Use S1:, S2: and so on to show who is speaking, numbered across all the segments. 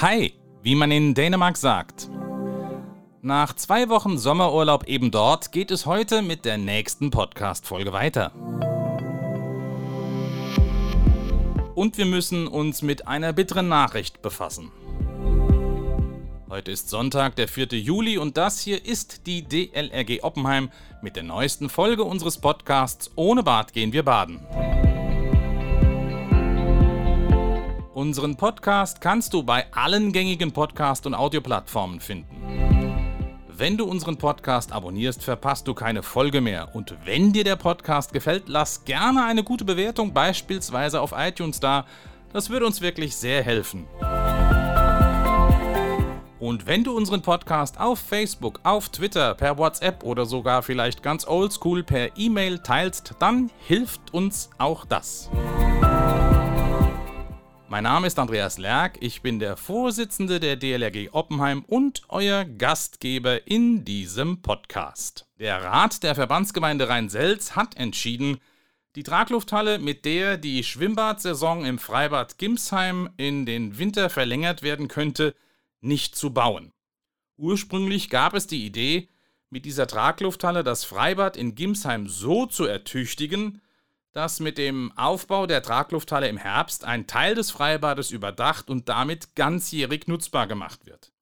S1: Hi, wie man in Dänemark sagt. Nach zwei Wochen Sommerurlaub eben dort geht es heute mit der nächsten Podcast-Folge weiter. Und wir müssen uns mit einer bitteren Nachricht befassen. Heute ist Sonntag, der 4. Juli und das hier ist die DLRG Oppenheim mit der neuesten Folge unseres Podcasts Ohne Bad gehen wir baden. Unseren Podcast kannst du bei allen gängigen Podcast- und Audioplattformen finden. Wenn du unseren Podcast abonnierst, verpasst du keine Folge mehr. Und wenn dir der Podcast gefällt, lass gerne eine gute Bewertung, beispielsweise auf iTunes da. Das würde uns wirklich sehr helfen. Und wenn du unseren Podcast auf Facebook, auf Twitter, per WhatsApp oder sogar vielleicht ganz oldschool per E-Mail teilst, dann hilft uns auch das. Mein Name ist Andreas Lerck, ich bin der Vorsitzende der DLRG Oppenheim und euer Gastgeber in diesem Podcast. Der Rat der Verbandsgemeinde Rhein-Selz hat entschieden, die Traglufthalle, mit der die Schwimmbadsaison im Freibad Gimsheim in den Winter verlängert werden könnte, nicht zu bauen. Ursprünglich gab es die Idee, mit dieser Traglufthalle das Freibad in Gimsheim so zu ertüchtigen, dass mit dem Aufbau der Traglufthalle im Herbst ein Teil des Freibades überdacht und damit ganzjährig nutzbar gemacht wird.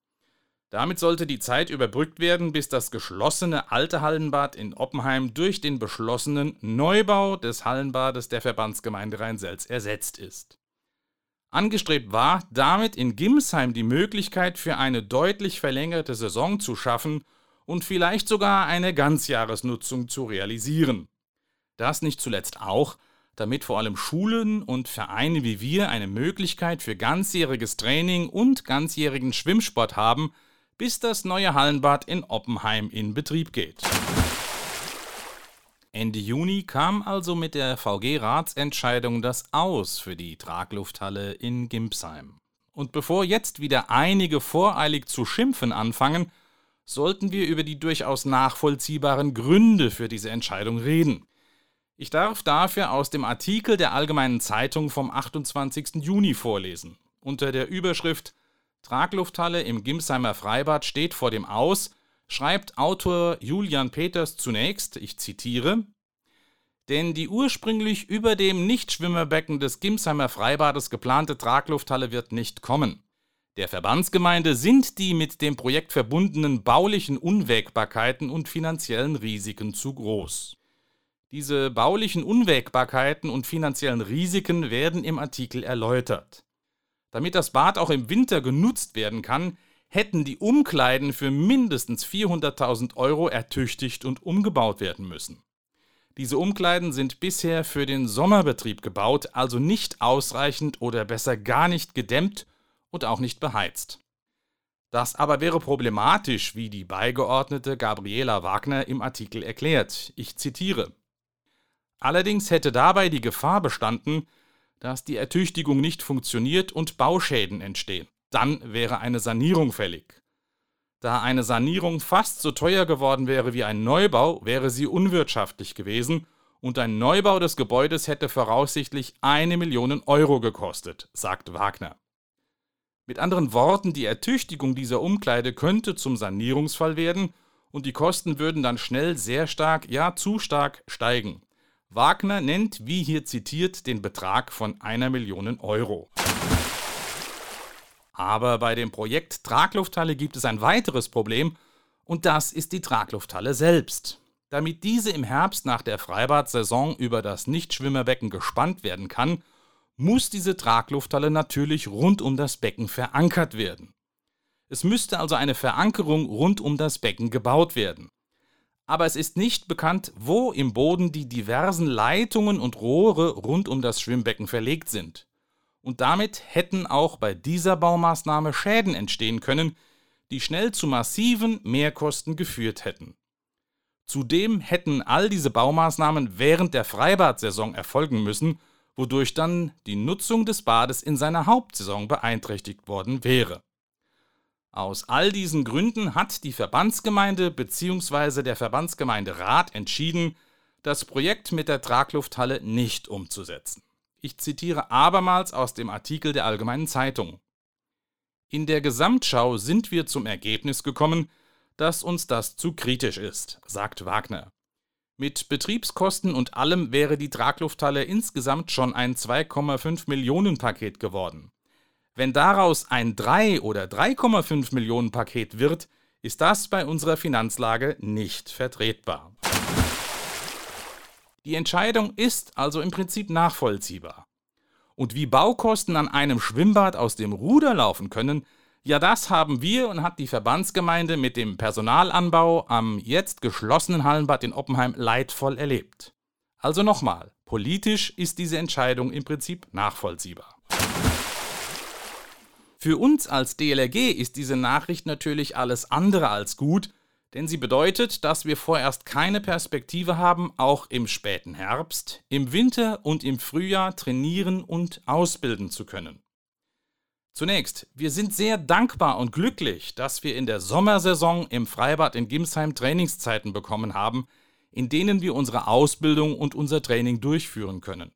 S1: Damit sollte die Zeit überbrückt werden, bis das geschlossene alte Hallenbad in Oppenheim durch den beschlossenen Neubau des Hallenbades der Verbandsgemeinde Rhein-Selz ersetzt ist. Angestrebt war, damit in Gimsheim die Möglichkeit für eine deutlich verlängerte Saison zu schaffen und vielleicht sogar eine Ganzjahresnutzung zu realisieren. Das nicht zuletzt auch, damit vor allem Schulen und Vereine wie wir eine Möglichkeit für ganzjähriges Training und ganzjährigen Schwimmsport haben, bis das neue Hallenbad in Oppenheim in Betrieb geht. Ende Juni kam also mit der VG-Ratsentscheidung das Aus für die Traglufthalle in Gimpsheim. Und bevor jetzt wieder einige voreilig zu schimpfen anfangen, sollten wir über die durchaus nachvollziehbaren Gründe für diese Entscheidung reden. Ich darf dafür aus dem Artikel der Allgemeinen Zeitung vom 28. Juni vorlesen. Unter der Überschrift Traglufthalle im Gimsheimer Freibad steht vor dem Aus, schreibt Autor Julian Peters zunächst, ich zitiere, denn die ursprünglich über dem Nichtschwimmerbecken des Gimsheimer Freibades geplante Traglufthalle wird nicht kommen. Der Verbandsgemeinde sind die mit dem Projekt verbundenen baulichen Unwägbarkeiten und finanziellen Risiken zu groß. Diese baulichen Unwägbarkeiten und finanziellen Risiken werden im Artikel erläutert. Damit das Bad auch im Winter genutzt werden kann, hätten die Umkleiden für mindestens 400.000 Euro ertüchtigt und umgebaut werden müssen. Diese Umkleiden sind bisher für den Sommerbetrieb gebaut, also nicht ausreichend oder besser gar nicht gedämmt und auch nicht beheizt. Das aber wäre problematisch, wie die Beigeordnete Gabriela Wagner im Artikel erklärt. Ich zitiere Allerdings hätte dabei die Gefahr bestanden, dass die Ertüchtigung nicht funktioniert und Bauschäden entstehen. Dann wäre eine Sanierung fällig. Da eine Sanierung fast so teuer geworden wäre wie ein Neubau, wäre sie unwirtschaftlich gewesen und ein Neubau des Gebäudes hätte voraussichtlich eine Million Euro gekostet, sagt Wagner. Mit anderen Worten, die Ertüchtigung dieser Umkleide könnte zum Sanierungsfall werden und die Kosten würden dann schnell sehr stark, ja zu stark steigen. Wagner nennt, wie hier zitiert, den Betrag von einer Million Euro. Aber bei dem Projekt Traglufthalle gibt es ein weiteres Problem und das ist die Traglufthalle selbst. Damit diese im Herbst nach der Freibad-Saison über das Nichtschwimmerbecken gespannt werden kann, muss diese Traglufthalle natürlich rund um das Becken verankert werden. Es müsste also eine Verankerung rund um das Becken gebaut werden aber es ist nicht bekannt, wo im Boden die diversen Leitungen und Rohre rund um das Schwimmbecken verlegt sind. Und damit hätten auch bei dieser Baumaßnahme Schäden entstehen können, die schnell zu massiven Mehrkosten geführt hätten. Zudem hätten all diese Baumaßnahmen während der Freibadsaison erfolgen müssen, wodurch dann die Nutzung des Bades in seiner Hauptsaison beeinträchtigt worden wäre. Aus all diesen Gründen hat die Verbandsgemeinde bzw. der Verbandsgemeinderat entschieden, das Projekt mit der Traglufthalle nicht umzusetzen. Ich zitiere abermals aus dem Artikel der Allgemeinen Zeitung. In der Gesamtschau sind wir zum Ergebnis gekommen, dass uns das zu kritisch ist, sagt Wagner. Mit Betriebskosten und allem wäre die Traglufthalle insgesamt schon ein 2,5 Millionen Paket geworden. Wenn daraus ein 3 oder 3,5 Millionen Paket wird, ist das bei unserer Finanzlage nicht vertretbar. Die Entscheidung ist also im Prinzip nachvollziehbar. Und wie Baukosten an einem Schwimmbad aus dem Ruder laufen können, ja, das haben wir und hat die Verbandsgemeinde mit dem Personalanbau am jetzt geschlossenen Hallenbad in Oppenheim leidvoll erlebt. Also nochmal, politisch ist diese Entscheidung im Prinzip nachvollziehbar. Für uns als DLRG ist diese Nachricht natürlich alles andere als gut, denn sie bedeutet, dass wir vorerst keine Perspektive haben, auch im späten Herbst, im Winter und im Frühjahr trainieren und ausbilden zu können. Zunächst, wir sind sehr dankbar und glücklich, dass wir in der Sommersaison im Freibad in Gimsheim Trainingszeiten bekommen haben, in denen wir unsere Ausbildung und unser Training durchführen können.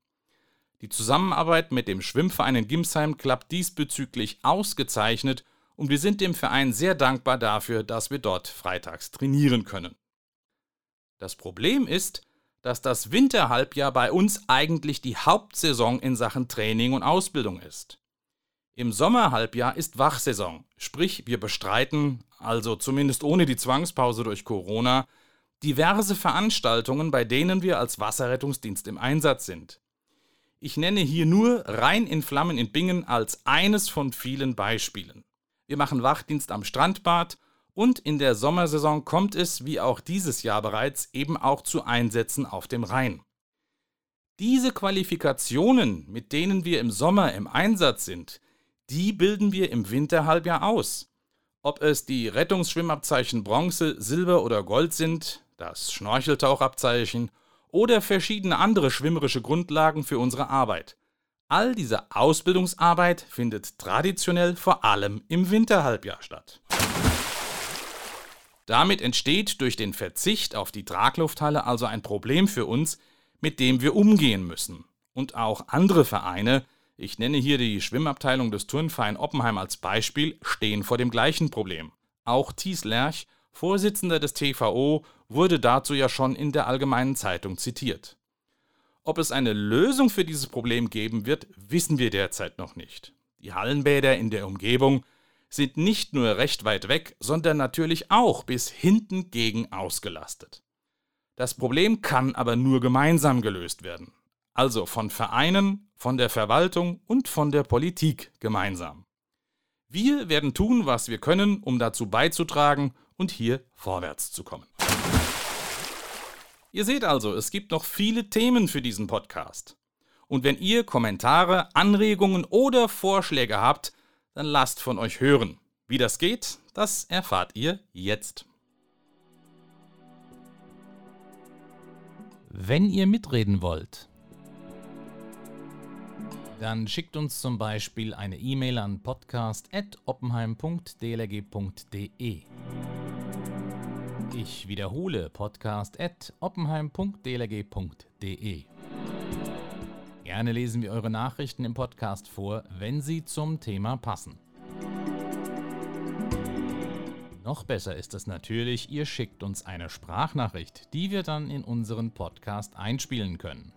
S1: Die Zusammenarbeit mit dem Schwimmverein in Gimsheim klappt diesbezüglich ausgezeichnet und wir sind dem Verein sehr dankbar dafür, dass wir dort freitags trainieren können. Das Problem ist, dass das Winterhalbjahr bei uns eigentlich die Hauptsaison in Sachen Training und Ausbildung ist. Im Sommerhalbjahr ist Wachsaison, sprich wir bestreiten, also zumindest ohne die Zwangspause durch Corona, diverse Veranstaltungen, bei denen wir als Wasserrettungsdienst im Einsatz sind. Ich nenne hier nur Rhein in Flammen in Bingen als eines von vielen Beispielen. Wir machen Wachdienst am Strandbad und in der Sommersaison kommt es, wie auch dieses Jahr bereits, eben auch zu Einsätzen auf dem Rhein. Diese Qualifikationen, mit denen wir im Sommer im Einsatz sind, die bilden wir im Winterhalbjahr aus. Ob es die Rettungsschwimmabzeichen Bronze, Silber oder Gold sind, das Schnorcheltauchabzeichen oder verschiedene andere schwimmerische Grundlagen für unsere Arbeit. All diese Ausbildungsarbeit findet traditionell vor allem im Winterhalbjahr statt. Damit entsteht durch den Verzicht auf die Traglufthalle also ein Problem für uns, mit dem wir umgehen müssen. Und auch andere Vereine, ich nenne hier die Schwimmabteilung des Turnverein Oppenheim als Beispiel, stehen vor dem gleichen Problem. Auch Thies Lerch, Vorsitzender des TVO, wurde dazu ja schon in der Allgemeinen Zeitung zitiert. Ob es eine Lösung für dieses Problem geben wird, wissen wir derzeit noch nicht. Die Hallenbäder in der Umgebung sind nicht nur recht weit weg, sondern natürlich auch bis hinten gegen ausgelastet. Das Problem kann aber nur gemeinsam gelöst werden also von Vereinen, von der Verwaltung und von der Politik gemeinsam. Wir werden tun, was wir können, um dazu beizutragen und hier vorwärts zu kommen. Ihr seht also, es gibt noch viele Themen für diesen Podcast. Und wenn ihr Kommentare, Anregungen oder Vorschläge habt, dann lasst von euch hören. Wie das geht, das erfahrt ihr jetzt.
S2: Wenn ihr mitreden wollt, dann schickt uns zum Beispiel eine E-Mail an podcast.oppenheim.dlg.de. Ich wiederhole podcast.oppenheim.dlg.de. Gerne lesen wir eure Nachrichten im Podcast vor, wenn sie zum Thema passen. Noch besser ist es natürlich, ihr schickt uns eine Sprachnachricht, die wir dann in unseren Podcast einspielen können.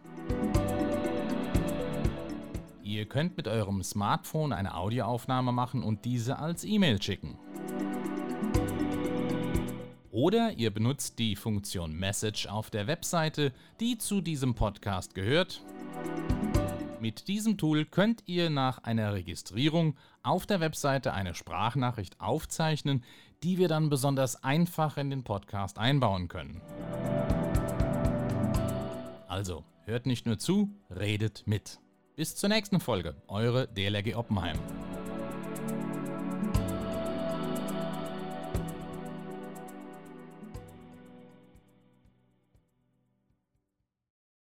S2: Ihr könnt mit eurem Smartphone eine Audioaufnahme machen und diese als E-Mail schicken. Oder ihr benutzt die Funktion Message auf der Webseite, die zu diesem Podcast gehört. Mit diesem Tool könnt ihr nach einer Registrierung auf der Webseite eine Sprachnachricht aufzeichnen, die wir dann besonders einfach in den Podcast einbauen können. Also, hört nicht nur zu, redet mit. Bis zur nächsten Folge, eure DLRG Oppenheim.